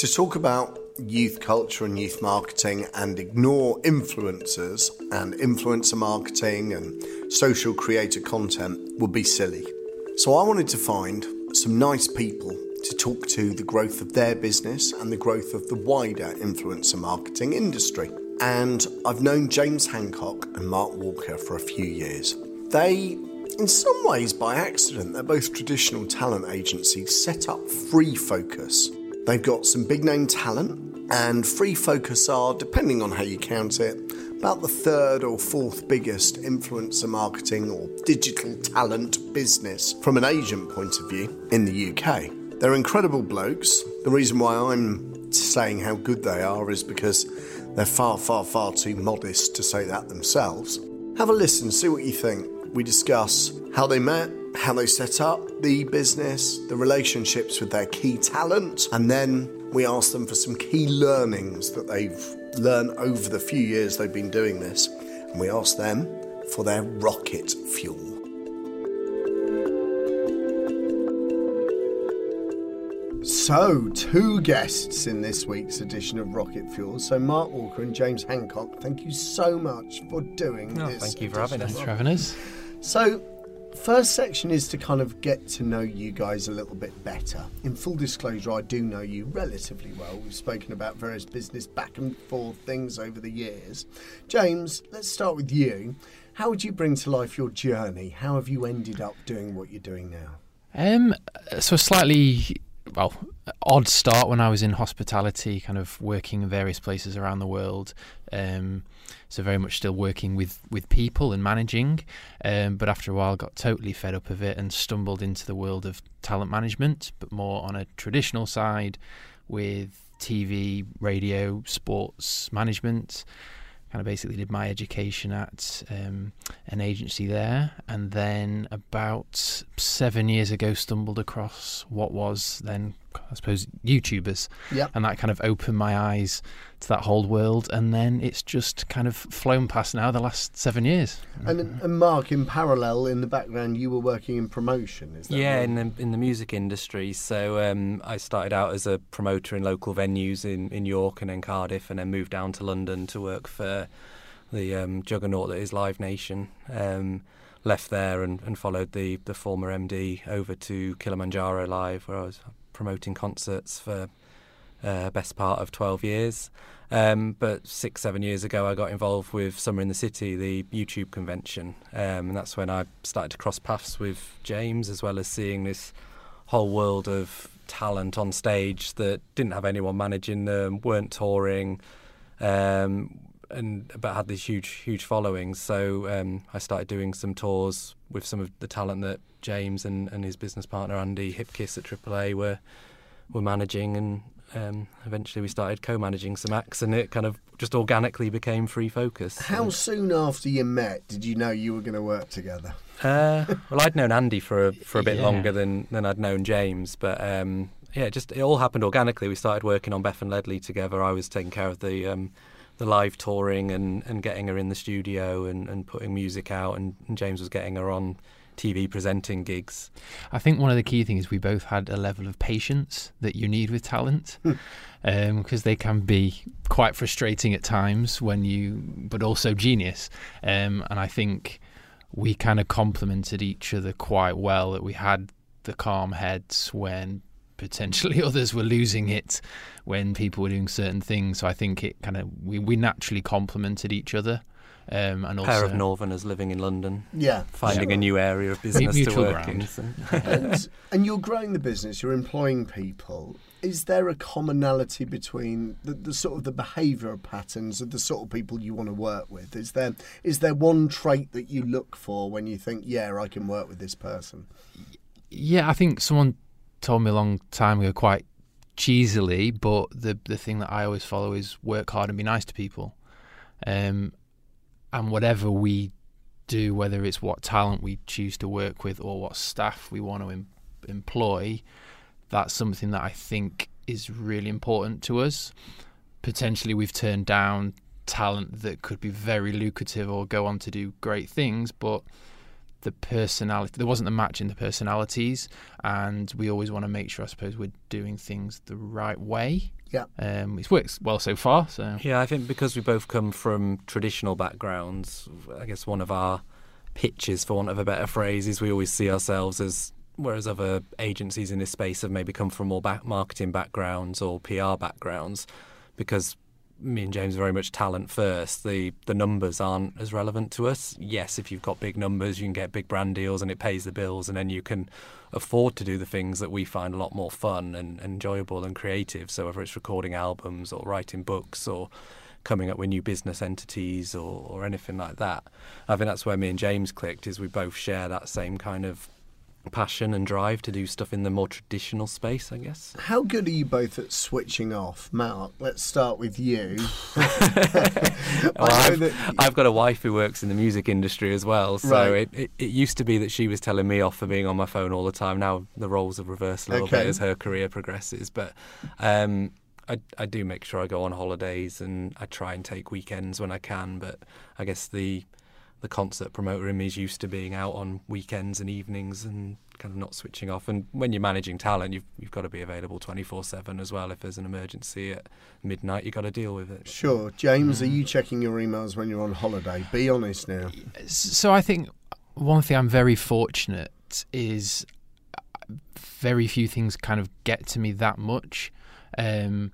To talk about youth culture and youth marketing and ignore influencers and influencer marketing and social creator content would be silly. So I wanted to find some nice people to talk to the growth of their business and the growth of the wider influencer marketing industry. And I've known James Hancock and Mark Walker for a few years. They, in some ways by accident, they're both traditional talent agencies set up Free Focus. They've got some big name talent, and Free Focus are, depending on how you count it, about the third or fourth biggest influencer marketing or digital talent business from an agent point of view in the UK. They're incredible blokes. The reason why I'm saying how good they are is because they're far, far, far too modest to say that themselves. Have a listen, see what you think. We discuss how they met, how they set up the business, the relationships with their key talent, and then we ask them for some key learnings that they've learned over the few years they've been doing this. And we ask them for their rocket fuel. So, two guests in this week's edition of Rocket Fuel. So, Mark Walker and James Hancock, thank you so much for doing Oh, this. thank you for having us. Thanks for having us. so, first section is to kind of get to know you guys a little bit better. In full disclosure, I do know you relatively well. We've spoken about various business back and forth things over the years. James, let's start with you. How would you bring to life your journey? How have you ended up doing what you're doing now? Um, so slightly well odd start when I was in hospitality, kind of working in various places around the world. Um, so very much still working with with people and managing. Um, but after a while, got totally fed up of it and stumbled into the world of talent management, but more on a traditional side with TV, radio, sports management. Kind of basically did my education at um, an agency there, and then about seven years ago, stumbled across what was then, I suppose, YouTubers, Yep. and that kind of opened my eyes to that whole world. And then it's just kind of flown past now the last seven years. And, and Mark, in parallel, in the background, you were working in promotion. Is that Yeah, right? in the in the music industry. So um, I started out as a promoter in local venues in, in York and then Cardiff, and then moved down to London to work for the um, juggernaut that is Live Nation. Um, left there and, and followed the the former MD over to Kilimanjaro Live, where I was promoting concerts for uh, best part of 12 years. Um, but six, seven years ago, I got involved with Summer in the City, the YouTube convention. Um, and that's when I started to cross paths with James, as well as seeing this whole world of talent on stage that didn't have anyone managing them, weren't touring, um, and but had these huge, huge followings. So um, I started doing some tours with some of the talent that James and, and his business partner Andy Hipkiss at AAA were were managing, and um, eventually we started co-managing some acts, and it kind of just organically became Free Focus. How soon after you met did you know you were going to work together? Uh, well, I'd known Andy for a, for a bit Yeah. longer than, than I'd known James, but um, yeah, it just it all happened organically. We started working on Bethan Leadley together. I was taking care of the um, the live touring and, and getting her in the studio and, and putting music out, and, and James was getting her on TV presenting gigs. I think one of the key things is we both had a level of patience that you need with talent, because they can be quite frustrating at times when you, but also genius. Um, and I think we kind of complemented each other quite well. That we had the calm heads when potentially others were losing it when people were doing certain things. So I think it kind of we, we naturally complemented each other. Um, and also Pair of Northerners living in London, Yeah. finding a new area of business to mutual work in. So- and, and you're growing the business, you're employing people. Is there a commonality between the, the sort of the behavioural patterns of the sort of people you want to work with? Is there is there one trait that you look for when you think, yeah, I can work with this person? Yeah, I think someone told me a long time ago, quite cheesily, but the the thing that I always follow is work hard and be nice to people. Um, and whatever we do, whether it's what talent we choose to work with or what staff we want to em- employ, that's something that I think is really important to us. Potentially, we've turned down talent that could be very lucrative or go on to do great things, but the personality. There wasn't a match in the personalities, and we always want to make sure, I suppose, we're doing things the right way. Yeah. Um, it's worked well so far. So Yeah, I think because we both come from traditional backgrounds, I guess one of our pitches, for want of a better phrase, is we always see ourselves as, whereas other agencies in this space have maybe come from more back marketing backgrounds or PR backgrounds, because me and James are very much talent first. The the numbers aren't as relevant to us. Yes, if you've got big numbers, you can get big brand deals and it pays the bills, and then you can afford to do the things that we find a lot more fun and enjoyable and creative. So whether it's recording albums or writing books or coming up with new business entities or, or anything like that. I think that's where me and James clicked is we both share that same kind of passion and drive to do stuff in the more traditional space, I guess. How good are you both at switching off? Mark, let's start with you. well, I've, I've, got a wife who works in the music industry as well, so right. it, it, it, used to be that she was telling me off for being on my phone all the time. Now the roles have reversed a little okay. bit as her career progresses, but um, I, I do make sure I go on holidays and I try and take weekends when I can, but I guess the the concert promoter in me is used to being out on weekends and evenings and kind of not switching off. And when you're managing talent, you've you've got to be available 24/7 as well. If there's an emergency at midnight, you've got to deal with it. Sure, James, are you checking your emails when you're on holiday? Be honest now. So I think one thing I'm very fortunate is very few things kind of get to me that much. Um,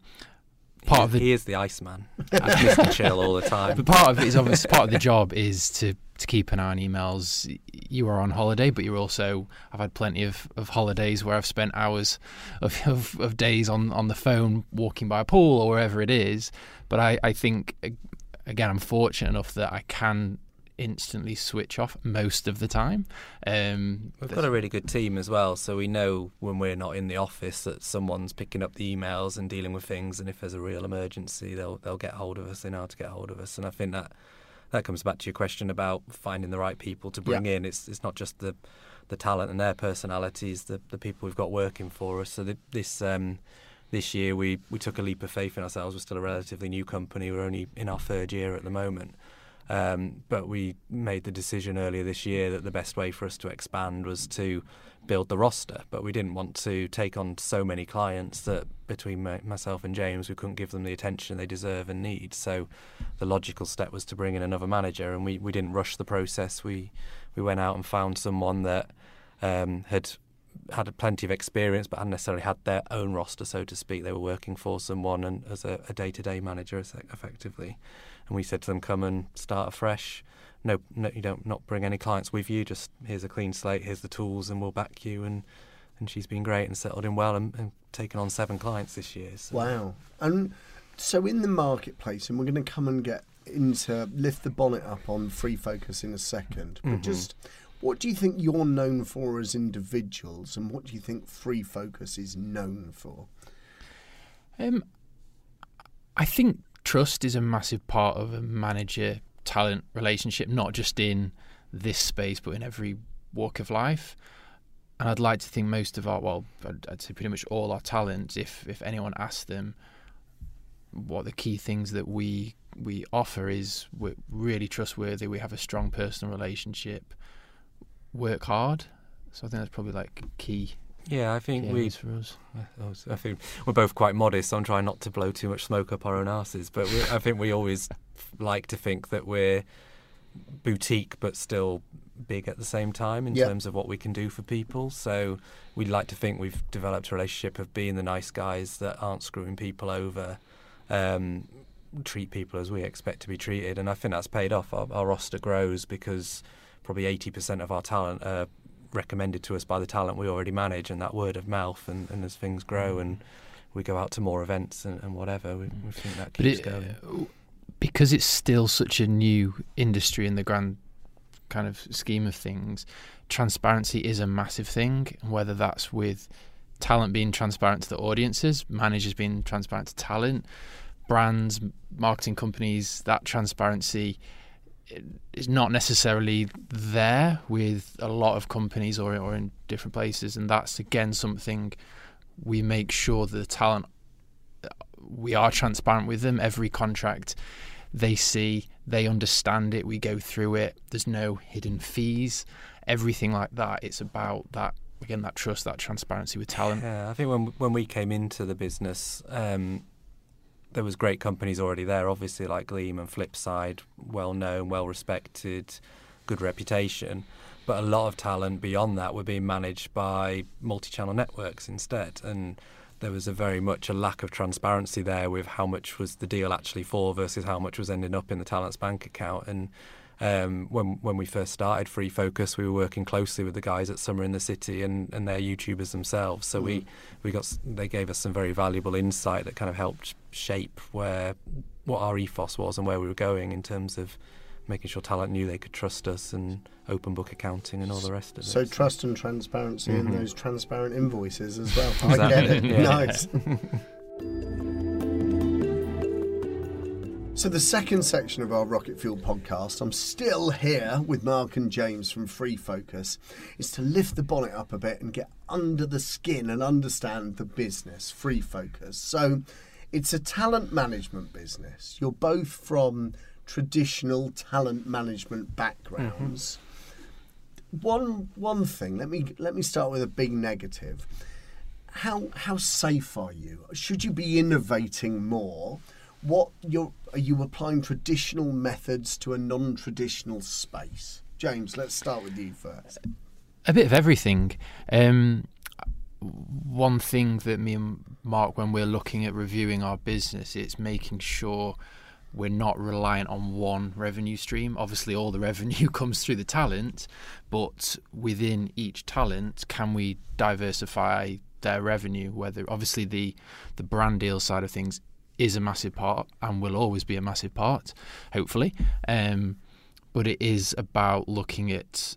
part of the he is the Iceman. I miss the chill all the time. But part of it is obviously part of the job is to to keep an eye on emails. You are on holiday, but you're also. I've had plenty of, of holidays where I've spent hours of, of, of days on, on the phone, walking by a pool or wherever it is. But I, I think again, I'm fortunate enough that I can instantly switch off most of the time. Um, We've got a really good team as well, so we know when we're not in the office that someone's picking up the emails and dealing with things, and if there's a real emergency, they'll they'll get hold of us. They know how to get hold of us, and I think that that comes back to your question about finding the right people to bring yeah. in. It's it's not just the the talent and their personalities, the the people we've got working for us. So the, this. Um, this year we, we took a leap of faith in ourselves. We're still a relatively new company. We're only in our third year at the moment. Um, but we made the decision earlier this year that the best way for us to expand was to build the roster. But we didn't want to take on so many clients that between my, myself and James, we couldn't give them the attention they deserve and need. So the logical step was to bring in another manager, and we, we didn't rush the process. We we went out and found someone that um, had had plenty of experience, but hadn't necessarily had their own roster, so to speak. They were working for someone and as a, a day-to-day manager, effectively and we said to them, "Come and start afresh. No, no, you don't not bring any clients with you. Just here's a clean slate. Here's the tools, and we'll back you." And and she's been great and settled in well and, and taken on seven clients this year. So. Wow! And so in the marketplace, and we're going to come and get into lift the bonnet up on free focus in a second, but mm-hmm. just. What do you think you're known for as individuals, and what do you think Free Focus is known for? Um, I think trust is a massive part of a manager talent relationship, not just in this space, but in every walk of life. And I'd like to think most of our, well, I'd, say pretty much all our talent, if if anyone asks them what the key things that we we offer is we're really trustworthy, we have a strong personal relationship, work hard. So I think that's probably like key yeah, I think we. For us. I think we're both quite modest. So I'm trying not to blow too much smoke up our own asses, but I think we always like to think that we're boutique, but still big at the same time in yep. terms of what we can do for people. So we like to think we've developed a relationship of being the nice guys that aren't screwing people over, um, treat people as we expect to be treated, and I think that's paid off. Our, our roster grows because probably 80% of our talent are recommended to us by the talent we already manage, and that word of mouth, and, and as things grow and we go out to more events and, and whatever, we, we, think that keeps it, going. Uh, because it's still such a new industry in the grand kind of scheme of things, transparency is a massive thing. Whether that's with talent being transparent to the audiences, managers being transparent to talent, brands, marketing companies, that transparency is not necessarily there with a lot of companies or or in different places, and that's again something we make sure the talent we are transparent with them. Every contract they see, they understand it. We go through it. There's no hidden fees. everything like that. It's about that again that trust, that transparency with talent. Yeah, I think when when we came into the business, um, there was great companies already there. Obviously, like Gleam and Flipside, well known, well respected, good reputation. But a lot of talent beyond that were being managed by multi-channel networks instead, and there was a very much a lack of transparency there with how much was the deal actually for versus how much was ending up in the talent's bank account and um, when when we first started Free Focus, we were working closely with the guys at Summer in the City and, and their YouTubers themselves. So mm. we, we got they gave us some very valuable insight that kind of helped shape where what our ethos was and where we were going in terms of making sure talent knew they could trust us and open book accounting and all the rest of so it. So trust and transparency mm-hmm. and those transparent invoices as well. Exactly. I get it. Nice. So, the second section of our Rocket Fuel podcast, I'm still here with Mark and James from Free Focus, is to lift the bonnet up a bit and get under the skin and understand the business, Free Focus. So, it's a talent management business. You're both from traditional talent management backgrounds. Mm-hmm. One one thing, let me let me start with a big negative. How how safe are you? Should you be innovating more? What you're are you applying traditional methods to a non-traditional space? James, let's start with you first. A bit of everything. Um, one thing that me and Mark, when we're looking at reviewing our business, it's making sure we're not reliant on one revenue stream. Obviously, all the revenue comes through the talent, but within each talent, can we diversify their revenue? Whether obviously the the brand deal side of things is a massive part and will always be a massive part, hopefully. Um, but it is about looking at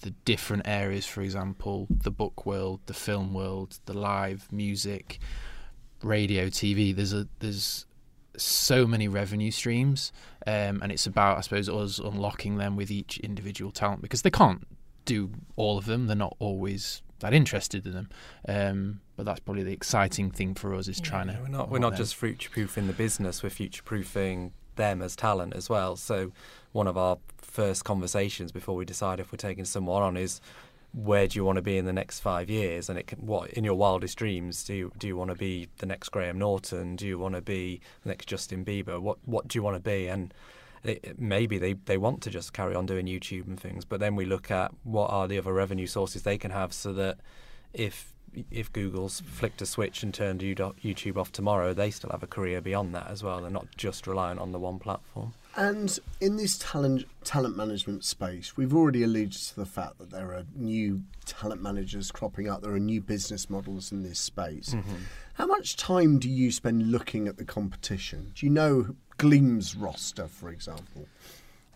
the different areas, for example, the book world, the film world, the live music, radio, TV. There's a there's so many revenue streams, um, and it's about I suppose us unlocking them with each individual talent because they can't do all of them. They're not always that interested in them. Um, but that's probably the exciting thing for us is trying to. We're not we're not them. just future proofing the business. We're future proofing them as talent as well. So one of our first conversations before we decide if we're taking someone on is where do you want to be in the next five years? And it can, what in your wildest dreams do you do you want to be the next Graham Norton? Do you want to be the next Justin Bieber? What what do you want to be? And it, maybe they, they want to just carry on doing YouTube and things, but then we look at what are the other revenue sources they can have so that if if Google's flicked a switch and turned YouTube off tomorrow, they still have a career beyond that as well. They're not just reliant on the one platform. And in this talent talent management space, we've already alluded to the fact that there are new talent managers cropping up. There are new business models in this space. Mm-hmm. How much time do you spend looking at the competition? Do you know Gleam's roster, for example?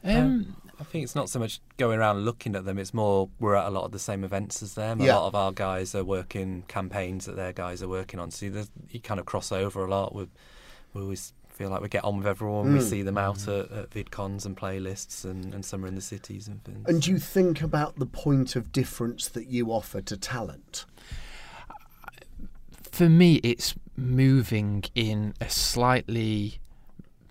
Um, I think it's not so much going around looking at them. It's more we're at a lot of the same events as them. A yeah. lot of our guys are working campaigns that their guys are working on. So you kind of cross over a lot. We we always feel like we get on with everyone. Mm. We see them out at, at VidCons and playlists and, and summer in the cities and things. And do you think about the point of difference that you offer to talent? For me, it's moving in a slightly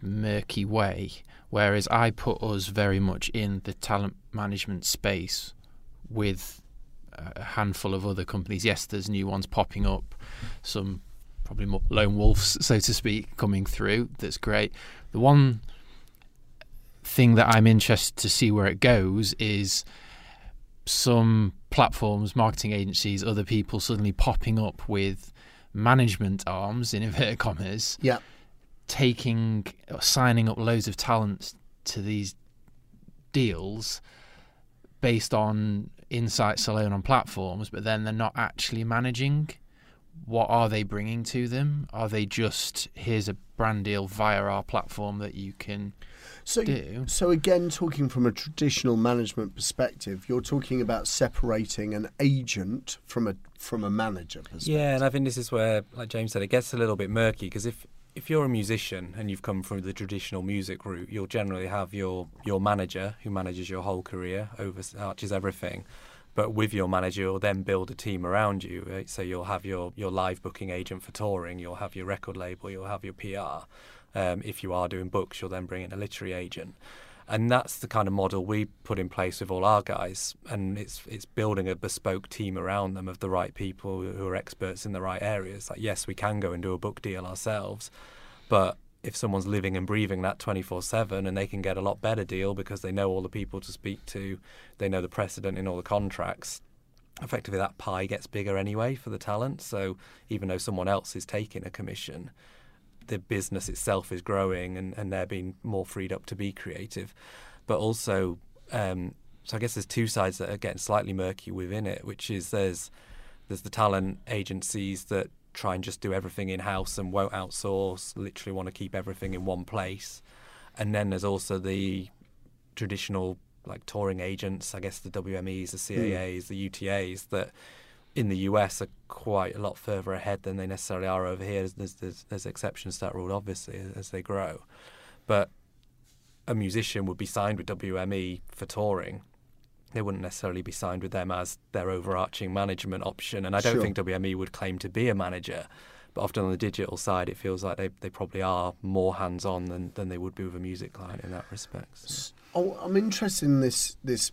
murky way Whereas I put us very much in the talent management space with a handful of other companies. Yes, there's new ones popping up, some probably more lone wolves, so to speak, coming through. That's great. The one thing that I'm interested to see where it goes is some platforms, marketing agencies, other people suddenly popping up with management arms in inverted commas. Yeah taking signing up loads of talents to these deals based on insights alone on platforms, but then they're not actually managing. What are they bringing to them? Are they just here's a brand deal via our platform that you can so, do? So again, talking from a traditional management perspective, you're talking about separating an agent from a from a manager perspective. Yeah, and I think this is where, like James said, it gets a little bit murky because if if you're a musician and you've come from the traditional music route, you'll generally have your your manager who manages your whole career, overarches everything. But with your manager, you'll then build a team around you. Right? So you'll have your your live booking agent for touring, you'll have your record label, you'll have your PR. Um, if you are doing books, you'll then bring in a literary agent. And that's the kind of model we put in place with all our guys. And it's it's building a bespoke team around them of the right people who are experts in the right areas. Like yes we can go and do a book deal ourselves but if someone's living and breathing that 24/7 and they can get a lot better deal because they know all the people to speak to they know the precedent in all the contracts effectively that pie gets bigger anyway for the talent. So even though someone else is taking a commission the business itself is growing and, and they're being more freed up to be creative. But also, um, so I guess there's two sides that are getting slightly murky within it, which is there's there's the talent agencies that try and just do everything in house and won't outsource, literally want to keep everything in one place. And then there's also the traditional like touring agents, I guess the WMEs, the CAAs, mm. the UTAs that in the US are quite a lot further ahead than they necessarily are over here. There's, there's, there's exceptions to that rule, obviously, as they grow. But a musician would be signed with WME for touring. They wouldn't necessarily be signed with them as their overarching management option. And I don't sure. think WME would claim to be a manager. But often on the digital side, it feels like they, they probably are more hands on than, than they would be with a music client in that respect. So. Oh, I'm interested in this this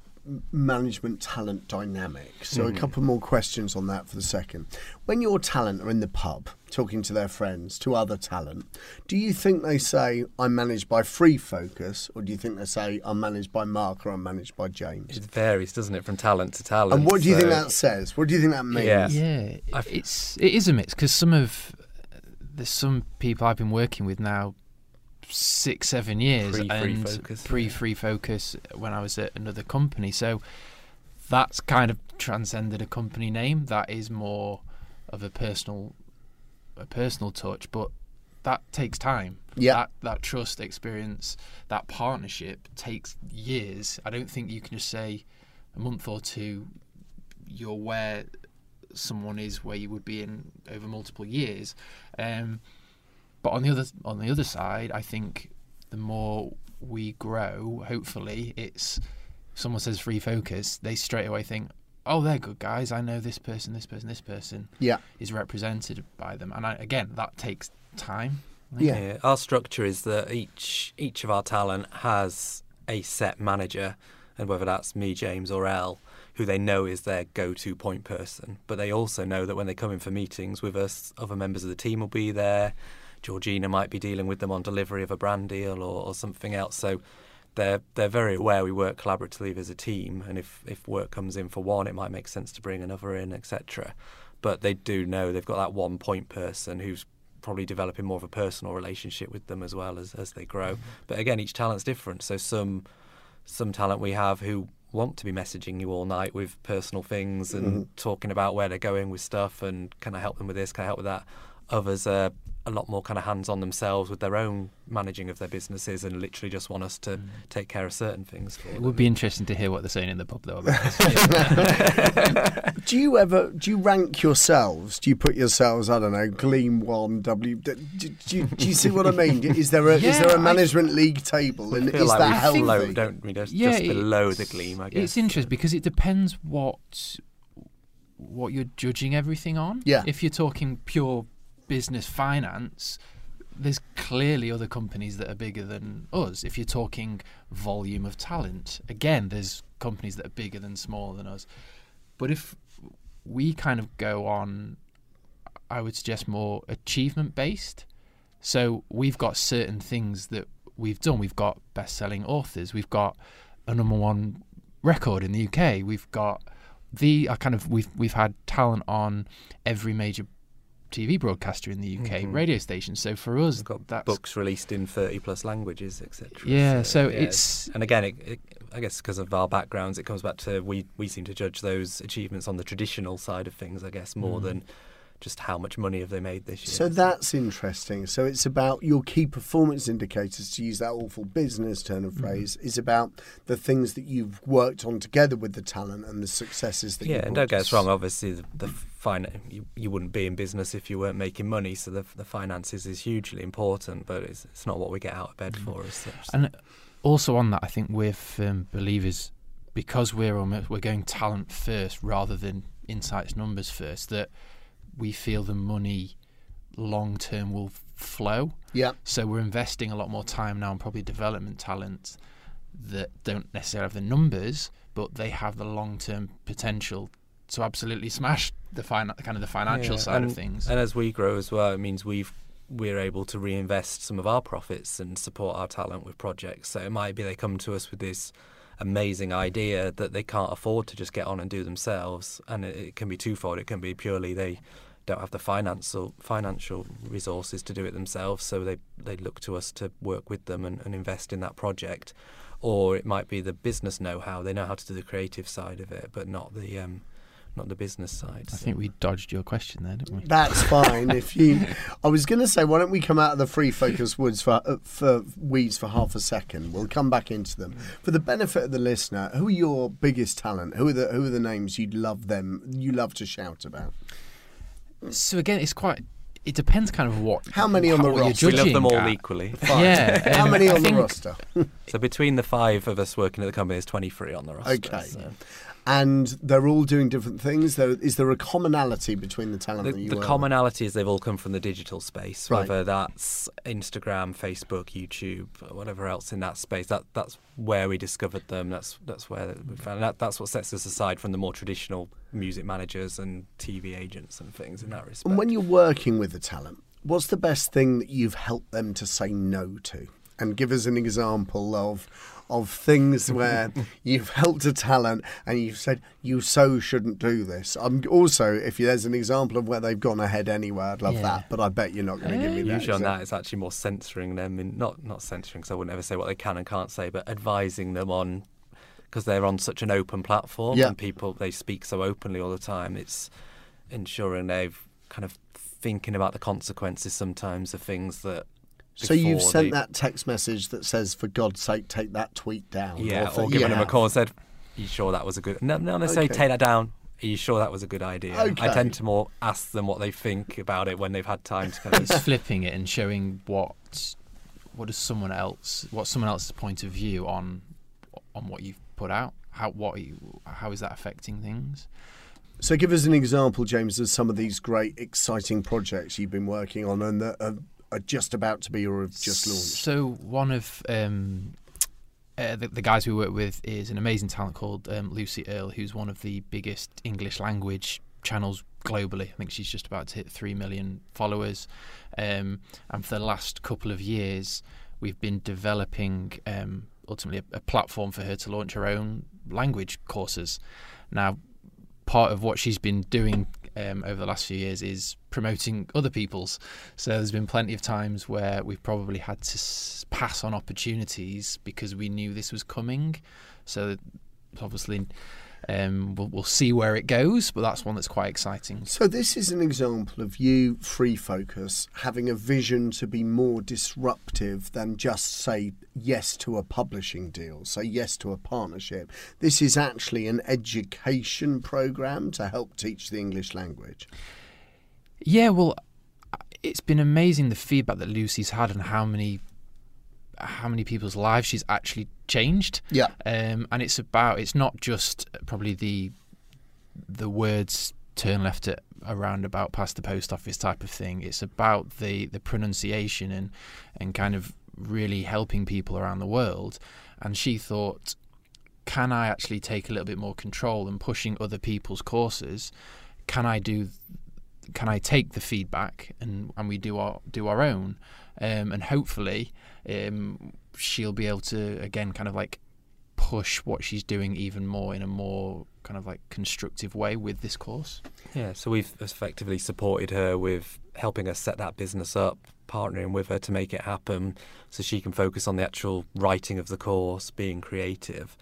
management talent dynamic. So, mm. a mm-hmm. couple more questions on that for the second. When your talent are in the pub talking to their friends, to other talent, do you think they say, I'm managed by Free Focus, or do you think they say, I'm managed by Mark or I'm managed by James? It varies, doesn't it, from talent to talent? And what do you so... think that says? What do you think that means? Yeah, yeah it's, it is a mix because some of there's some people I've been working with now six, seven years pre and focus, pre free focus when I was at another company. So that's kind of transcended a company name. That is more of a personal a personal touch, but that takes time. Yeah. That that trust experience, that partnership takes years. I don't think you can just say a month or two you're where someone is where you would be in over multiple years. Um, but on the other on the other side, I think the more we grow, hopefully, it's someone says free focus, they straight away think, oh, they're good guys. I know this person, this person, this person. Yeah, is represented by them, and I, again, that takes time. Yeah. yeah, our structure is that each each of our talent has a set manager, and whether that's me, James, or L, who they know is their go-to point person. But they also know that when they come in for meetings with us, other members of the team will be there. Georgina might be dealing with them on delivery of a brand deal or, or something else. So they're they're very aware we work collaboratively as a team, and if if work comes in for one, it might make sense to bring another in, etc. But they do know they've got that one point person who's probably developing more of a personal relationship with them as well as as they grow. Mm-hmm. But again, each talent's different. So some some talent we have who want to be messaging you all night with personal things and mm-hmm. talking about where they're going with stuff and can I help them with this, can I help with that. Others are a lot more kind of hands on themselves with their own managing of their businesses and literally just want us to mm. take care of certain things. it them. would be interesting to hear what they're saying in the pub though. do you ever do you rank yourselves? Do you put yourselves? I don't know, Gleam One, W. Do, do, do, do you see what I mean? Is there a yeah, is there a management I, league table and is like that healthy? Below, don't we? Just, yeah, just below the Gleam, I guess. It's interesting because it depends what what you're judging everything on. Yeah. If you're talking pure business finance, there's clearly other companies that are bigger than us. If you're talking volume of talent, again, there's companies that are bigger than smaller than us. But if we kind of go on, I would suggest more achievement based. So we've got certain things that we've done. We've got best selling authors. We've got a number one record in the UK. We've got the I kind of we've we've had talent on every major TV broadcaster in the UK, mm-hmm. radio station. So for us, We've got that's books released in thirty plus languages, etc. Yeah, so, so yeah, it's and again, it, it, I guess because of our backgrounds, it comes back to we we seem to judge those achievements on the traditional side of things, I guess, more mm. than just how much money have they made this year. So that's interesting. So it's about your key performance indicators, to use that awful business turn of mm-hmm. phrase, mm-hmm. is about the things that you've worked on together with the talent and the successes that. You Yeah, and don't get us wrong. Obviously, the, the fin- you, you wouldn't be in business if you weren't making money. So the the finances is hugely important, but it's it's not what we get out of bed mm-hmm. for us. And also on that, I think we're firm believers because we're almost, we're going talent first rather than insights numbers first. That we feel the money long term will flow. Yeah. So we're investing a lot more time now on probably development talent that don't necessarily have the numbers, but they have the long term potential to absolutely smash the fin- kind of the financial Yeah, side and, of things. And as we grow as well, it means we've we're able to reinvest some of our profits and support our talent with projects. So it might be they come to us with this amazing idea that they can't afford to just get on and do themselves, and it, it can be twofold. It can be purely they don't have the financial financial resources to do it themselves, so they they look to us to work with them and, and invest in that project. Or it might be the business know-how; they know how to do the creative side of it, but not the um, not the business side. I so- think we dodged your question there, didn't we? That's fine. if you, I was going to say, why don't we come out of the free focus woods for uh, for weeds for half a second? We'll come back into them for the benefit of the listener. Who are your biggest talent? Who are the who are the names you'd love them you love to shout about? So again, it's quite. It depends, kind of what. How many on the roster? we love them all at. equally. Yeah. How um, many on the roster? So between the five of us working at the company, there's 23 on the roster. Okay. so. And they're all doing different things. There is there a commonality between the talent The, the commonality is they've all come from the digital space, Right. whether that's Instagram, Facebook, YouTube, whatever else in that space. That that's where we discovered them. That's that's where we found that. That's what sets us aside from the more traditional music managers and TV agents and things in that respect. And when you're working with the talent, what's the best thing that you've helped them to say no to? And give us an example of of things where you've helped a talent and you've said you so shouldn't do this. I'm also, if there's an example of where they've gone ahead anyway, I'd love Yeah. that. But I bet you're not going to give me that. Usually on that, it's actually more censoring them, in not not censoring, because I wouldn't ever say what they can and can't say, but advising them on because they're on such an open platform Yeah. and people they speak so openly all the time. It's ensuring they've kind of thinking about the consequences sometimes of things that. So you've sent they- that text message that says, "For God's sake, take that tweet down." yeah, for- or giving them a call and said, "Are you sure that was a good?" No, no, they say Okay. take that down. Are you sure that was a good idea? Okay. I tend to more ask them what they think about it when they've had time to kind of It's flipping it and showing what what is someone else, what's someone else's point of view on on what you've put out. How what are you, how is that affecting things? So give us an example, James, of some of these great, exciting projects you've been working on and that are, are just about to be or have just launched. So one of um, uh, the, the guys we work with is an amazing talent called um, Lucy Earl, who's one of the biggest English language channels globally. I think she's just about to hit three million followers. Um, and for the last couple of years, we've been developing um, ultimately a, a platform for her to launch her own language courses. Now, part of what she's been doing um, over the last few years is promoting other people's. So there's been plenty of times where we've probably had to s- pass on opportunities because we knew this was coming. So obviously, um, we'll, we'll see where it goes, but that's one that's quite exciting. So this is an example of you, Free Focus, having a vision to be more disruptive than just say yes to a publishing deal, say yes to a partnership. This is actually an education program to help teach the English language. Yeah, well, it's been amazing the feedback that Lucy's had and how many how many people's lives she's actually changed. Yeah. Um, and it's about it's not just probably the the words turn left at around about past the post office type of thing. It's about the the pronunciation and and kind of really helping people around the world. And she thought, can I actually take a little bit more control and pushing other people's courses? Can I do? Can I take the feedback and and we do our do our own? Um, and hopefully, um, she'll be able to again kind of like push what she's doing even more in a more kind of like constructive way with this course. Yeah, so we've effectively supported her with helping us set that business up, partnering with her to make it happen so she can focus on the actual writing of the course, being creative.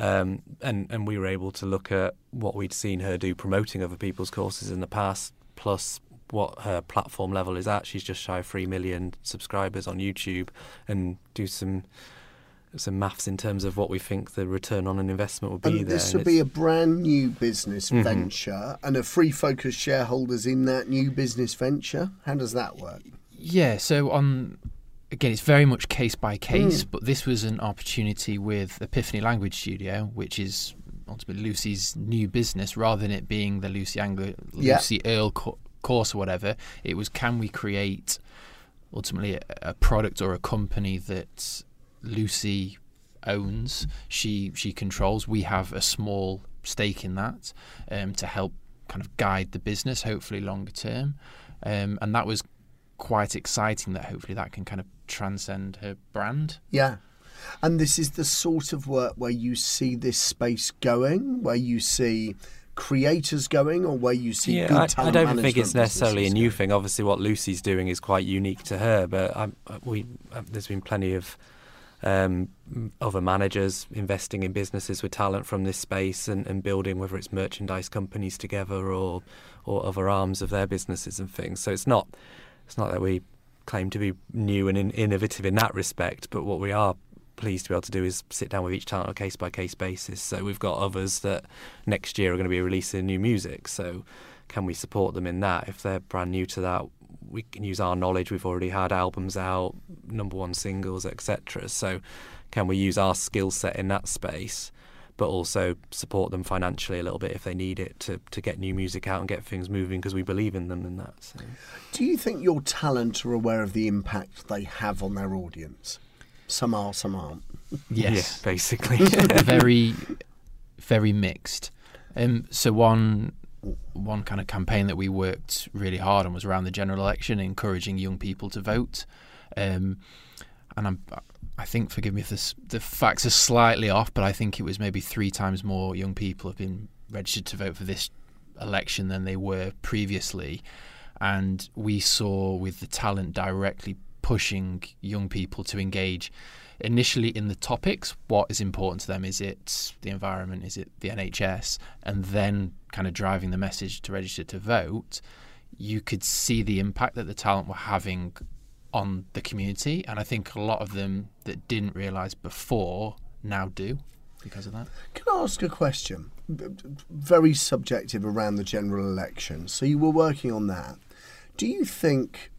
Um, and, and we were able to look at what we'd seen her do promoting other people's courses in the past, plus what her platform level is at. She's just shy of 3 million subscribers on YouTube and do some some maths in terms of what we think the return on an investment would be And there. this and will be a brand new business Mhm. venture, and a Free Focus shareholders in that new business venture. How does that work? Yeah, so on again, it's very much case by case, Mm. but this was an opportunity with Epiphany Language Studio, which is ultimately Lucy's new business, rather than it being the Lucy Anglo, Yeah. Lucy Earl co- course or whatever. It was can we create ultimately a, a product or a company that Lucy owns, she she controls. We have a small stake in that um, to help kind of guide the business, hopefully longer term. Um, and that was quite exciting. That hopefully that can kind of transcend her brand. Yeah. And this is the sort of work where you see this space going, where you see creators going, or where you see yeah, good I, talent I don't think it's necessarily a new thing. Obviously, what Lucy's doing is quite unique to her, but I, we uh, there's been plenty of um, other managers investing in businesses with talent from this space and, and building whether it's merchandise companies together or or other arms of their businesses and things. So it's not it's not that we claim to be new and in, innovative in that respect, but what we are pleased to be able to do is sit down with each talent on a case by case basis. So we've got others that next year are going to be releasing new music. So can we support them in that? If they're brand new to that, we can use our knowledge. We've already had albums out, number one singles, etc. So can we use our skill set in that space? But also support them financially a little bit if they need it to, to get new music out and get things moving because we believe in them and that. So. Do you think your talent are aware of the impact they have on their audience? Some are, some aren't. Yes, Yeah, basically. very, very mixed. Um, so one one kind of campaign that we worked really hard on was around the general election, encouraging young people to vote. Um, and I'm, I think, forgive me if this, the facts are slightly off, but I think it was maybe three times more young people have been registered to vote for this election than they were previously. And we saw with the talent directly pushing young people to engage initially in the topics what is important to them is it the environment is it the NHS and then kind of driving the message to register to vote you could see the impact that the talent were having on the community and I think a lot of them that didn't realize before now do because of that Can I ask a question? Very subjective around the general election. So you were working on that. Do you think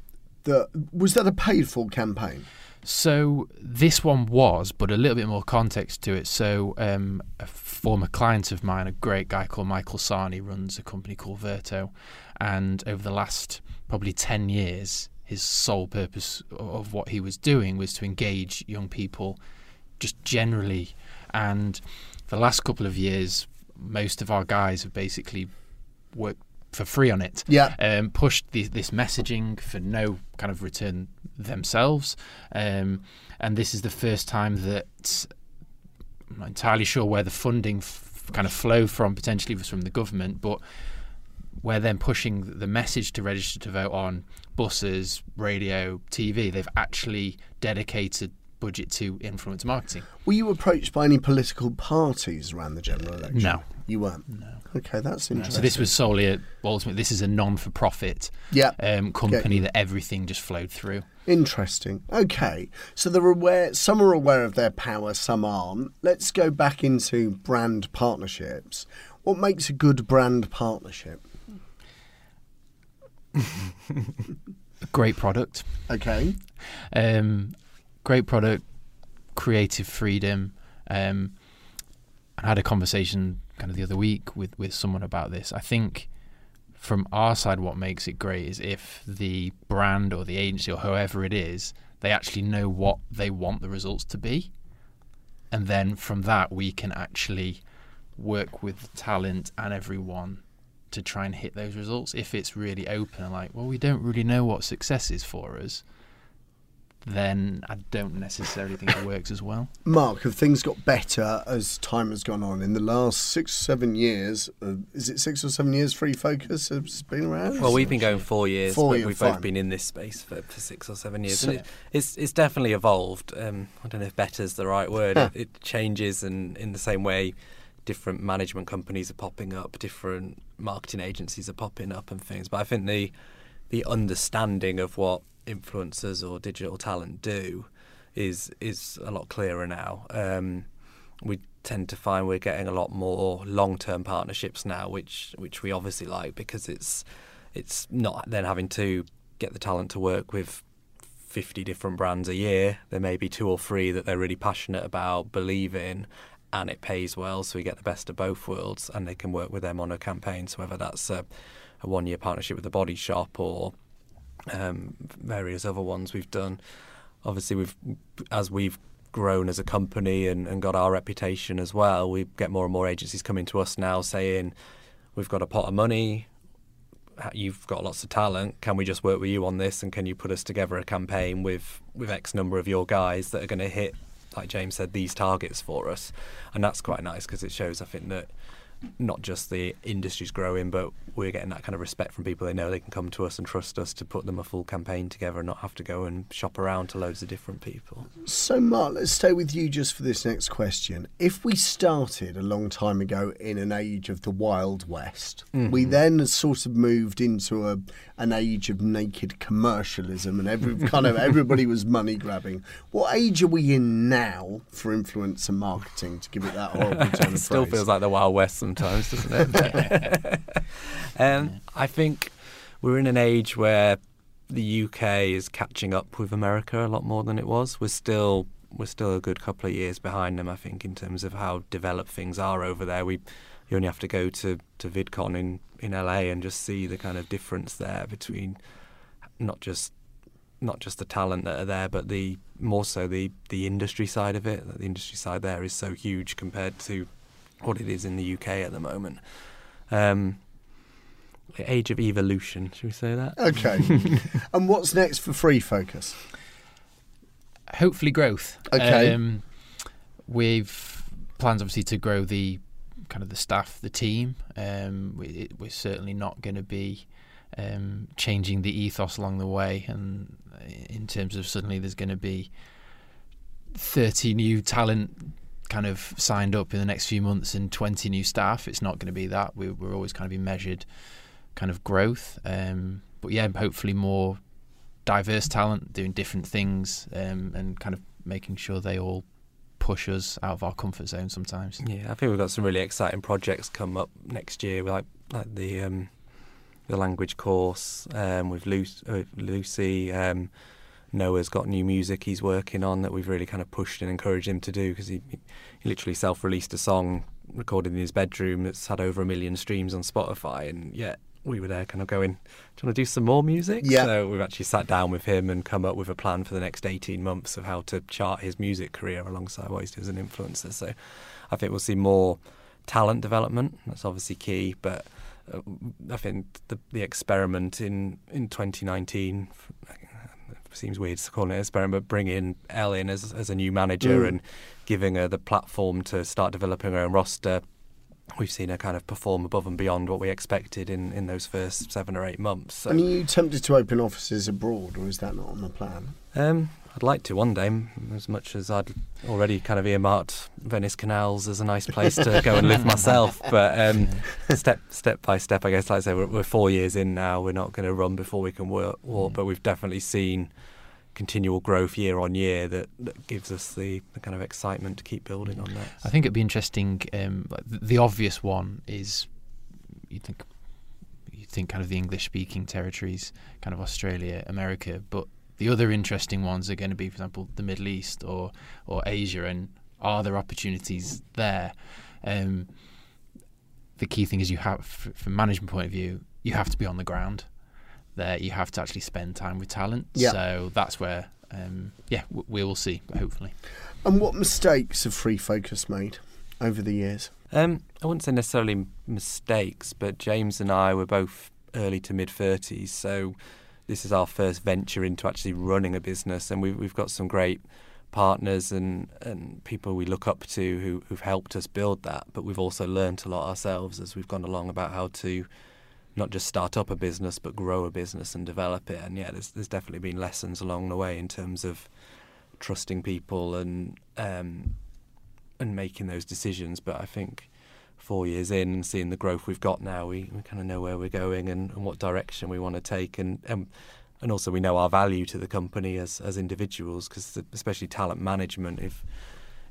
that was that a paid for campaign? So this one was, but a little bit more context to it. So um, a former client of mine, a great guy called Michael Sani, runs a company called Verto, and over the last probably ten years, his sole purpose of what he was doing was to engage young people, just generally. And the last couple of years, most of our guys have basically worked for free on it Yeah. um, pushed the, this messaging for no kind of return themselves. Um, and this is the first time that I'm not entirely sure where the funding f- kind of flow from, potentially was from the government, but where then pushing the message to register to vote on buses, radio, TV, they've actually dedicated budget to influence marketing. Were you approached by any political parties around the general election? No. You weren't? No. Okay, that's interesting. So this was solely a, well, ultimately, this is a non-for-profit Yeah. um, company that everything just flowed through. Interesting. Okay, so they're aware. Some are aware of their power, some aren't. Let's go back into brand partnerships. What makes a good brand partnership? Great product. Okay. Um, great product, creative freedom. Um, I had a conversation kind of the other week with, with someone about this. I think from our side, what makes it great is if the brand or the agency or whoever it is, they actually know what they want the results to be. And then from that, we can actually work with talent and everyone to try and hit those results. If it's really open like, well, we don't really know what success is for us, then I don't necessarily think it works as well. Mark, have things got better as time has gone on? In the last six, seven years, uh, is it six or seven years Free Focus has been around? Well, we've been going four years, Four but years, we've fine. both been in this space for, for six or seven years. So- and it, it's it's definitely evolved. Um, I don't know if better is the right word. Huh. it, it changes, and in the same way, different management companies are popping up, different marketing agencies are popping up, and things. But I think the the understanding of what influencers or digital talent do is is a lot clearer now. Um, we tend to find we're getting a lot more long-term partnerships now, which which we obviously like because it's it's not then having to get the talent to work with 50 different brands a year. There may be two or three that they're really passionate about, believe in, and it pays well. So we get the best of both worlds, and they can work with them on a campaign. So whether that's a, a one-year partnership with the Body Shop or um, various other ones we've done. Obviously, we've as we've grown as a company and, and got our reputation as well, we get more and more agencies coming to us now saying, "We've got a pot of money." You've got lots of talent. Can we just work with you on this? And can you put us together a campaign with with X number of your guys that are going to hit, like James said, these targets for us? And that's quite nice because it shows, I think, that not just the industry's growing, but we're getting that kind of respect from people. They know they can come to us and trust us to put them a full campaign together and not have to go and shop around to loads of different people. So, Mark, let's stay with you just for this next question. If we started a long time ago in an age of the Wild West, mm-hmm. we then sort of moved into a, an age of naked commercialism and every kind of everybody was money grabbing. What age are we in now for influencer marketing? To give it that horrible turn it still feels like the Wild West sometimes, doesn't it? um, I think we're in an age where the UK is catching up with America a lot more than it was. We're still we're still a good couple of years behind them, I think, in terms of how developed things are over there. We you only have to go to, to VidCon in, in LA and just see the kind of difference there between not just not just the talent that are there, but the more so the, the industry side of it. The industry side there is so huge compared to what it is in the UK at the moment. Um, the age of evolution, should we say that? Okay. and what's next for Free Focus? Hopefully, growth. Okay. Um, we've plans obviously to grow the kind of the staff, the team. Um, we, are certainly not going to be um, changing the ethos along the way, and in terms of suddenly there's going to be 30 new talent kind of signed up in the next few months and 20 new staff. It's not going to be that. We, are always kind of be measured kind of growth. Um, but yeah, hopefully more diverse talent doing different things um, and kind of making sure they all push us out of our comfort zone sometimes. Yeah, I think we've got some really exciting projects come up next year, like like the um, the language course um, with Lucy. Uh, Lucy um, Noah's got new music he's working on that we've really kind of pushed and encouraged him to do because he, he literally self-released a song recorded in his bedroom that's had over a million streams on Spotify, and yet we were there kind of going, do you want to do some more music? Yeah. So we've actually sat down with him and come up with a plan for the next 18 months of how to chart his music career alongside what he's doing as an influencer. So I think we'll see more talent development. That's obviously key, but uh, I think the, the experiment in, in 2019 seems weird to call it an experiment, but bringing Elle in as, as a new manager mm. and giving her the platform to start developing her own roster. We've seen her kind of perform above and beyond what we expected in, in those first seven or eight months. So. And are you tempted to open offices abroad, or is that not on the plan? Um, I'd like to one day, as much as I'd already kind of earmarked Venice Canals as a nice place to go and live myself. But um, step step by step, I guess, like I say, we're, we're four years in now. We're not going to run before we can walk, walk, mm. but we've definitely seen continual growth year on year that, that gives us the, the kind of excitement to keep building on that. I think it'd be interesting. Um, the obvious one is you think you think kind of the English speaking territories, kind of Australia, America, but the other interesting ones are going to be, for example, the Middle East or or Asia, and are there opportunities there? Um, the key thing is you have, from management point of view, you have to be on the ground. There, you have to actually spend time with talent. Yeah. So that's where, um, yeah, we will see. Hopefully. And what mistakes have Free Focus made over the years? Um, I wouldn't say necessarily mistakes, but James and I were both early to mid thirties, so this is our first venture into actually running a business, and we've we've got some great partners and, and people we look up to who, who've helped us build that. But we've also learned a lot ourselves as we've gone along about how to not just start up a business but grow a business and develop it. And yeah, there's there's definitely been lessons along the way in terms of trusting people and um, and making those decisions. But I think four years in and seeing the growth we've got now, we, we kind of know where we're going and, and what direction we want to take, and, and and also we know our value to the company as as individuals, because especially talent management, if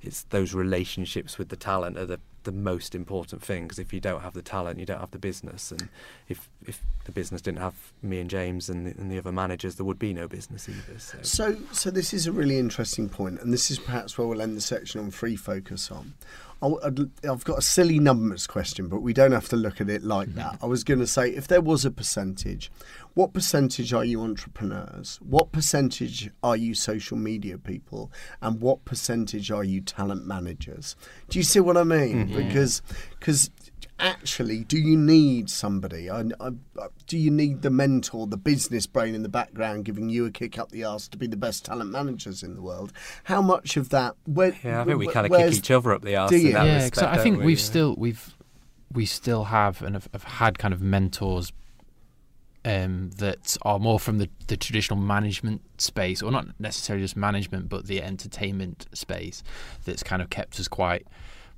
it's those relationships with the talent are the the most important thing because if you don't have the talent, you don't have the business. And if if the business didn't have me and James and the, and the other managers, there would be no business either. So. so, so this is a really interesting point, and this is perhaps where we'll end the section on free focus on. I've got a silly numbers question, but we don't have to look at it like that. Mm-hmm. I was going to say, if there was a percentage, what percentage are you entrepreneurs? What percentage are you social media people? And what percentage are you talent managers? Do you see what I mean? Mm-hmm. Because, because actually, do you need somebody? I, I, do you need the mentor, the business brain in the background, giving you a kick up the arse to be the best talent managers in the world? How much of that? Where, Yeah, I think we wh- kind of kick each other up the arse do in you? that yeah, respect. 'cause I think we? we've Yeah. still we've we still have and have, have had kind of mentors um, that are more from the, the traditional management space, or not necessarily just management, but the entertainment space. That's kind of kept us quite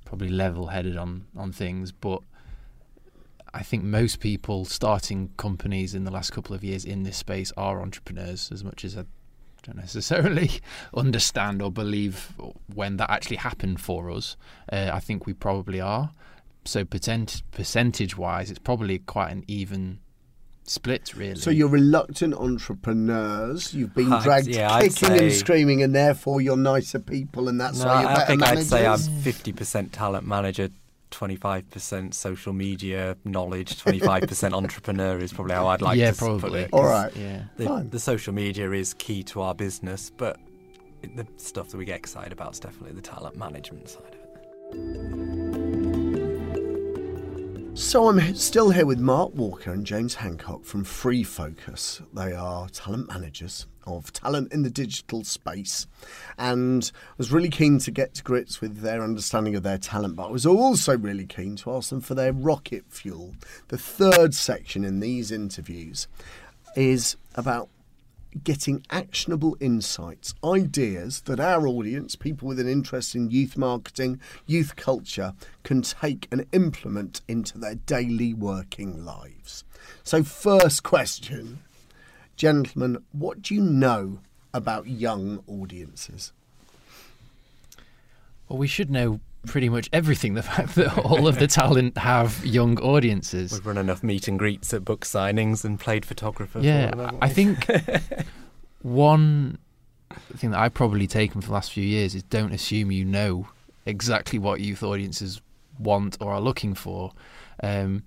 probably level-headed on on things, but. I think most people starting companies in the last couple of years in this space are entrepreneurs, as much as I don't necessarily understand or believe when that actually happened for us. Uh, I think we probably are. So percent percentage wise, it's probably quite an even split, really. So you're reluctant entrepreneurs. You've been I'd- dragged yeah, I'd kicking and screaming, and therefore you're nicer people, and that's No, why you're I better think managers. I'd say I'm 50% talent manager, 25% social media knowledge, 25% entrepreneur is probably how I'd like yeah, to s- put probably. it. All right. Yeah. The, the social media is key to our business, but the stuff that we get excited about is definitely the talent management side of it. So I'm still here with Mark Walker and James Hancock from Free Focus. They are talent managers of talent in the digital space, and was really keen to get to grips with their understanding of their talent. But I was also really keen to ask them for their rocket fuel. The third section in these interviews is about getting actionable insights, ideas that our audience, people with an interest in youth marketing, youth culture, can take and implement into their daily working lives. So, first question, gentlemen, what do you know about young audiences? Well, we should know pretty much everything. The fact that all of the talent have young audiences. We've run enough meet and greets at book signings and played photographer. Yeah, them, I think one thing that I've probably taken for the last few years is don't assume you know exactly what youth audiences want or are looking for. Um,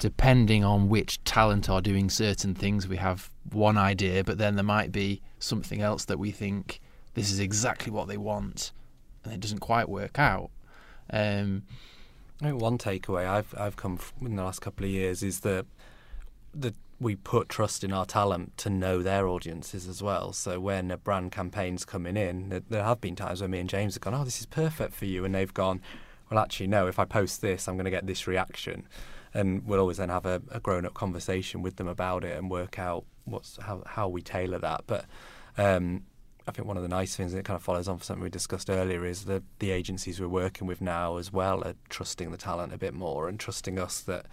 depending on which talent are doing certain things, we have one idea, but then there might be something else that we think this is exactly what they want, and it doesn't quite work out. Um, I think one takeaway I've I've come f- in the last couple of years is that that we put trust in our talent to know their audiences as well. So when a brand campaign's coming in, there, there have been times where me and James have gone, "Oh, this is perfect for you," and they've gone, "Well, actually, no. If I post this, I'm going to get this reaction." And we'll always then have a, a grown-up conversation with them about it and work out what's how how we tailor that. But um, I think one of the nice things that kind of follows on from something we discussed earlier is that the agencies we're working with now as well are trusting the talent a bit more and trusting us that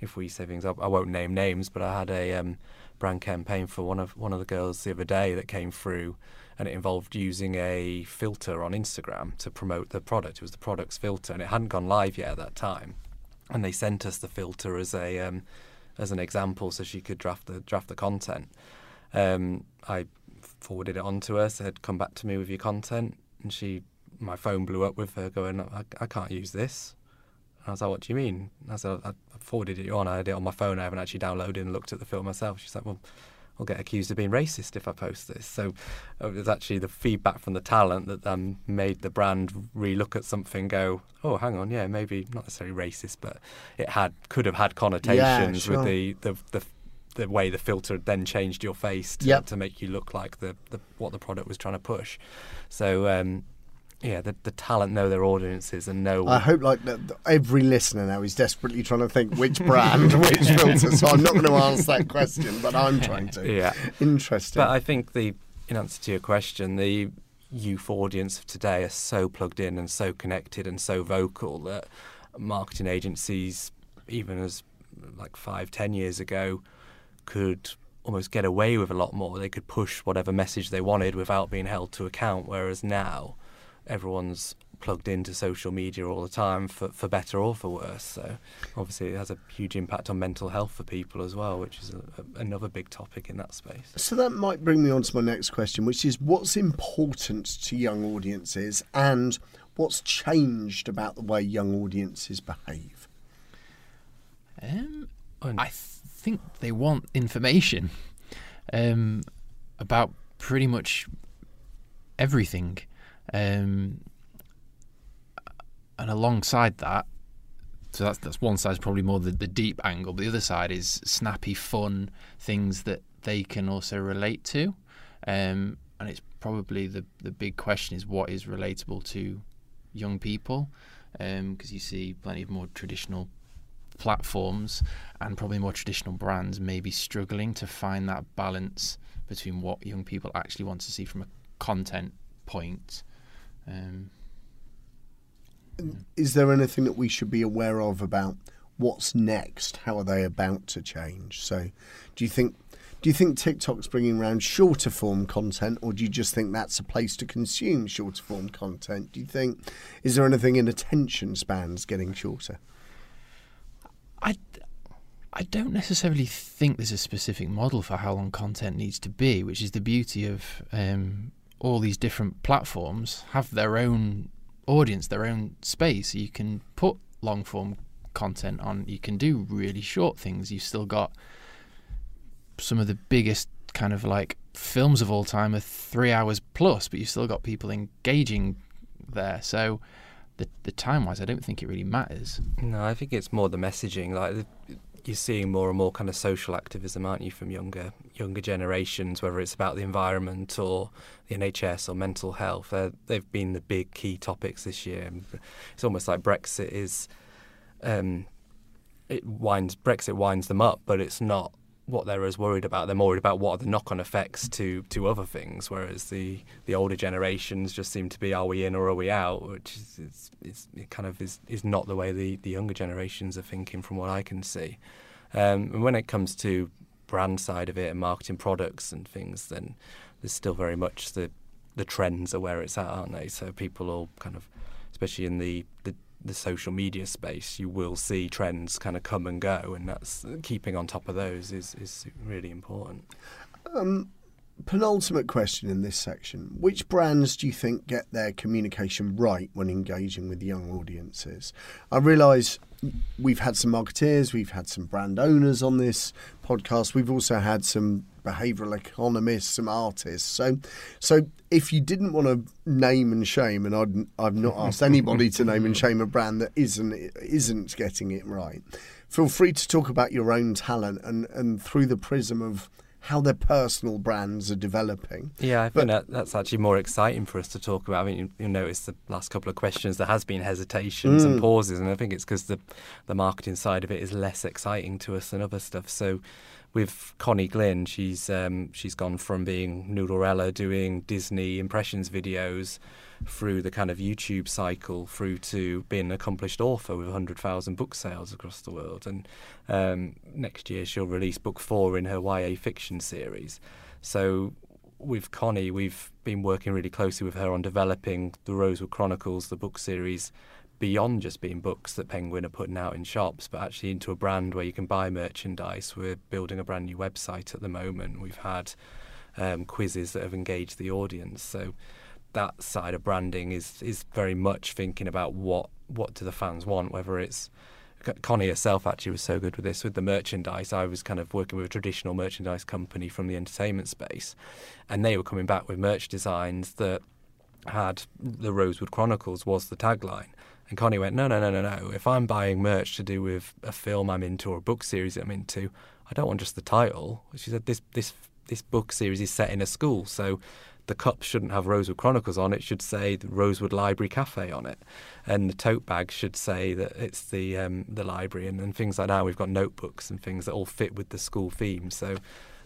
if we say things, I, I won't name names, but I had a um, brand campaign for one of one of the girls the other day that came through, and it involved using a filter on Instagram to promote the product. It was the product's filter, and it hadn't gone live yet at that time, and they sent us the filter as a um, as an example so she could draft the draft the content. Um, I forwarded it on to her, said, "Come back to me with your content," and she, my phone blew up with her going, "I, I can't use this." And I was like, "What do you mean?" And I said, "I forwarded it on. I had it on my phone. I haven't actually downloaded and looked at the film myself." She's like, "Well." I'll get accused of being racist if I post this. So uh, it was actually the feedback from the talent that um, made the brand re-look at something, go, "Oh, hang on, yeah, maybe not necessarily racist, but it had could have had connotations sure. with the, the the the way the filter then changed your face to, Yep. to make you look like the, the what the product was trying to push. So um, yeah, the, the talent know their audiences and know. I hope like that every listener now is desperately trying to think which brand, which filter. So I'm not going to answer that question, but I'm trying to. yeah, Interesting. but I think the in answer to your question, the youth audience of today are so plugged in and so connected and so vocal that marketing agencies, even as like five, ten years ago, could almost get away with a lot more. They could push whatever message they wanted without being held to account. Whereas now, everyone's plugged into social media all the time for, for better or for worse. So obviously, it has a huge impact on mental health for people as well, which is a, a, another big topic in that space. So that might bring me on to my next question, which is what's important to young audiences and what's changed about the way young audiences behave? Um, I think they want information um, about pretty much everything. Um, and alongside that, so that's that's one side is probably more the, the deep angle, but the other side is snappy, fun things that they can also relate to. Um, and it's probably the the big question is what is relatable to young people, because um, you see plenty of more traditional platforms and probably more traditional brands maybe struggling to find that balance between what young people actually want to see from a content point. Um, is there anything that we should be aware of about what's next? How are they about to change? So, do you think do you think TikTok's bringing around shorter form content, or do you just think that's a place to consume shorter form content? Do you think is there anything in attention spans getting shorter? I I don't necessarily think there's a specific model for how long content needs to be, which is the beauty of um, all these different platforms have their own audience, their own space. You can put long form content on. You can do really short things. You've still got some of the biggest kind of like films of all time are three hours plus, but you've still got people engaging there. So the the time wise, I don't think it really matters. No, I think it's more the messaging. Like you're seeing more and more kind of social activism, aren't you, from younger younger generations, whether it's about the environment or the NHS or mental health. Uh, they've been the big key topics this year. It's almost like Brexit is. Um, it winds Brexit winds them up, but it's not what they're as worried about. They're more worried about what are the knock-on effects to to other things. Whereas the the older generations just seem to be, are we in or are we out? Which is, is, is it kind of is, is not the way the, the younger generations are thinking, from what I can see. Um, and when it comes to brand side of it and marketing products and things, then there's still very much the the trends are where it's at, aren't they? So people all kind of, especially in the the the social media space, you will see trends kind of come and go, and that's keeping on top of those is is really important. Um, penultimate question in this section: Which brands do you think get their communication right when engaging with young audiences? I realise we've had some marketeers, we've had some brand owners on this podcast. We've also had some behavioural economists, some artists. So, so if you didn't want to name and shame, and I'd, I've not asked anybody to name and shame a brand that isn't isn't getting it right, feel free to talk about your own talent and and through the prism of how their personal brands are developing. Yeah, I think that, that's actually more exciting for us to talk about. I mean, you, you notice the last couple of questions there has been hesitations mm. and pauses, and I think it's because the the marketing side of it is less exciting to us than other stuff. So with Connie Glynn, she's um, she's gone from being Noodlerella doing Disney impressions videos through the kind of YouTube cycle through to being an accomplished author with 100,000 book sales across the world. And um, next year she'll release book four in her YA fiction series. So with Connie, we've been working really closely with her on developing the Rosewood Chronicles, the book series, beyond just being books that Penguin are putting out in shops, but actually into a brand where you can buy merchandise. We're building a brand new website at the moment. We've had um, quizzes that have engaged the audience. So that side of branding is is very much thinking about what what do the fans want, whether it's Connie herself actually was so good with this with the merchandise. I was kind of working with a traditional merchandise company from the entertainment space, and they were coming back with merch designs that had the Rosewood Chronicles was the tagline, and Connie went, no, no, no, no, no. If I'm buying merch to do with a film I'm into or a book series I'm into, I don't want just the title. She said, this this this book series is set in a school, so the cup shouldn't have Rosewood Chronicles on. It should say the Rosewood Library Cafe on it, and the tote bag should say that it's the um, the library and, and things like that. We've got notebooks and things that all fit with the school theme. So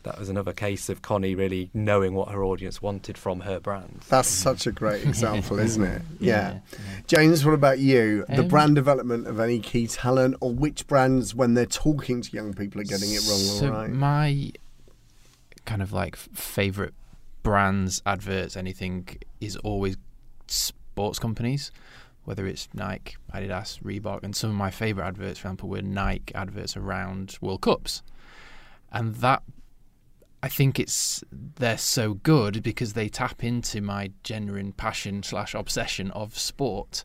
that was another case of Connie really knowing what her audience wanted from her brand. That's such a great example, isn't it? Yeah. yeah. James, what about you? The um, brand development of any key talent, or which brands, when they're talking to young people, are getting it wrong so or right? My kind of like favourite brands, adverts, anything is always sports companies whether it's Nike, Adidas, Reebok, and some of my favourite adverts, for example, were Nike adverts around World Cups. And that I think it's they're so good because they tap into my genuine passion slash obsession of sport,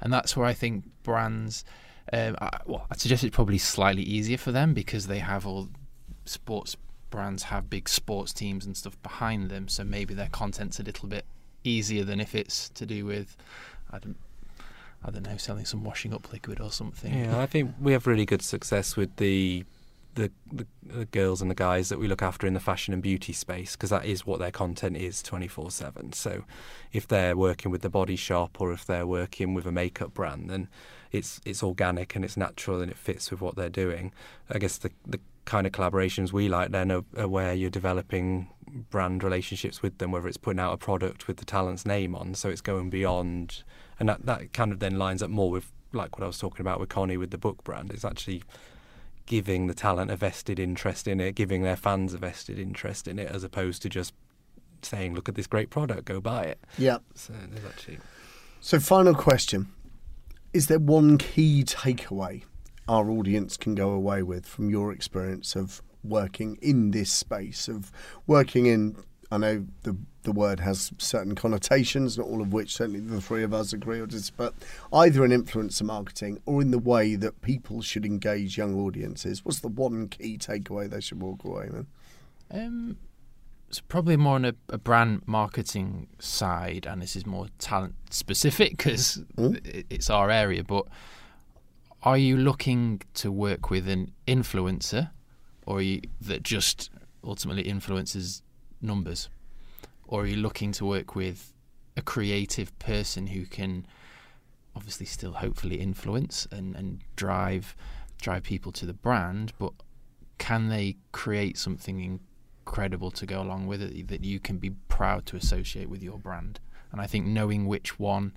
and that's where I think brands. Um, I, well, I'd suggest it's probably slightly easier for them because they have all sports brands have big sports teams and stuff behind them, so maybe their content's a little bit easier than if it's to do with I don't I don't know selling some washing up liquid or something. Yeah, I think we have really good success with the the, the, the girls and the guys that we look after in the fashion and beauty space because that is what their content is 24/7. So if they're working with the body shop or if they're working with a makeup brand then it's it's organic and it's natural and it fits with what they're doing. I guess the the kind of collaborations we like then are, are where you're developing brand relationships with them, whether it's putting out a product with the talent's name on, so it's going beyond, and that that kind of then lines up more with like what I was talking about with Connie with the book brand. It's actually giving the talent a vested interest in it, giving their fans a vested interest in it, as opposed to just saying, "Look at this great product, go buy it." Yeah. So there's actually. So, final question: Is there one key takeaway our audience can go away with from your experience of working in this space of working in I know the the word has certain connotations, not all of which certainly the three of us agree or dis, but either in influencer marketing or in the way that people should engage young audiences. What's the one key takeaway they should walk away with? Um, it's probably more on a, a, brand marketing side, and this is more talent specific because mm. it's our area. But are you looking to work with an influencer or you, that just ultimately influences numbers? Or are you looking to work with a creative person who can obviously still hopefully influence and, and drive drive people to the brand, but can they create something incredible to go along with it that you can be proud to associate with your brand? And I think knowing which one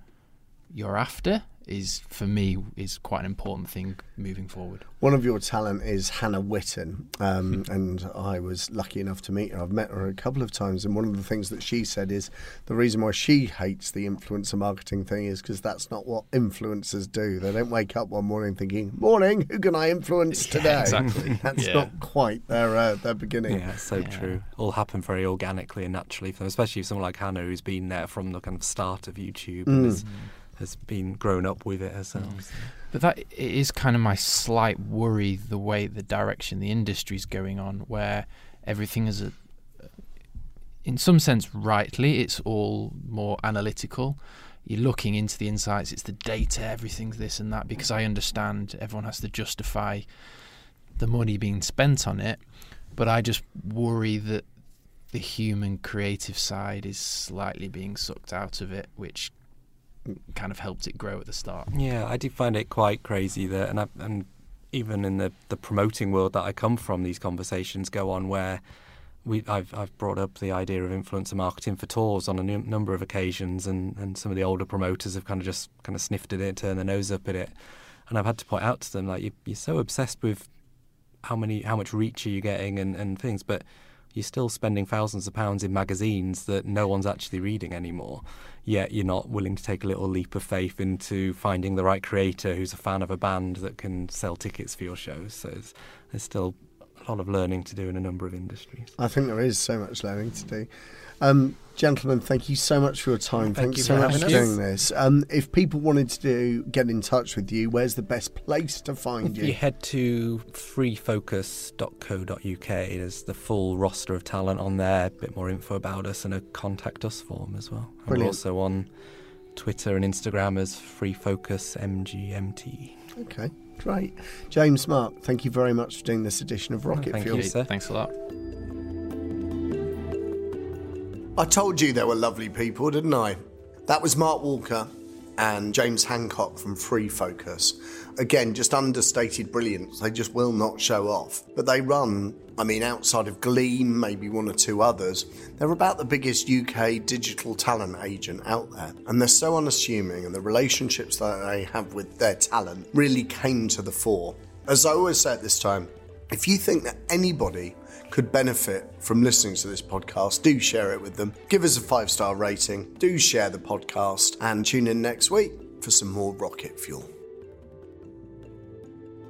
you're after is for me is quite an important thing moving forward. One of your talent is Hannah Witton, um, and I was lucky enough to meet her. I've met her a couple of times, and one of the things that she said is the reason why she hates the influencer marketing thing is because that's not what influencers do. They don't wake up one morning thinking, "Morning, who can I influence today?" Yeah, exactly. that's yeah. not quite their uh, their beginning. Yeah, so yeah. true. All happen very organically and naturally for them, especially someone like Hannah who's been there from the kind of start of YouTube. Mm. And is, has been grown up with it herself. Mm. But that is kind of my slight worry the way the direction the industry is going on, where everything is, a, in some sense, rightly, it's all more analytical. You're looking into the insights, it's the data, everything's this and that, because I understand everyone has to justify the money being spent on it. But I just worry that the human creative side is slightly being sucked out of it, which kind of helped it grow at the start. Yeah, I did find it quite crazy that, and I, and even in the the promoting world that I come from, these conversations go on where. We, I've, I've brought up the idea of influencer marketing for tours on a n- number of occasions, and, and some of the older promoters have kind of just kind of sniffed at it, turned their nose up at it, and I've had to point out to them like you, you're so obsessed with how many how much reach are you getting and, and things, but you're still spending thousands of pounds in magazines that no one's actually reading anymore. Yet you're not willing to take a little leap of faith into finding the right creator who's a fan of a band that can sell tickets for your shows. So there's still a lot of learning to do in a number of industries. I think there is so much learning to do. Um, gentlemen, thank you so much for your time. Thank Thanks so much for doing this. Um, if people wanted to do, get in touch with you, where's the best place to find if you? You head to freefocus.co.uk. There's the full roster of talent on there, a bit more info about us, and a contact us form as well. And we're also on Twitter and Instagram as freefocusmgmt. Okay, great. James Mark, thank you very much for doing this edition of Rocket thank Fuel. You. Thanks a lot. I told you they were lovely people, didn't I? That was Mark Walker and James Hancock from Free Focus. Again, just understated brilliance. They just will not show off. But they run, I mean, outside of Gleam, maybe one or two others, they're about the biggest UK digital talent agent out there. And they're so unassuming, and the relationships that they have with their talent really came to the fore. As I always say at this time, if you think that anybody could benefit from listening to this podcast, do share it with them. Give us a five star rating, do share the podcast, and tune in next week for some more Rocket Fuel.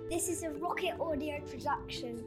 This is a Rocket Audio production.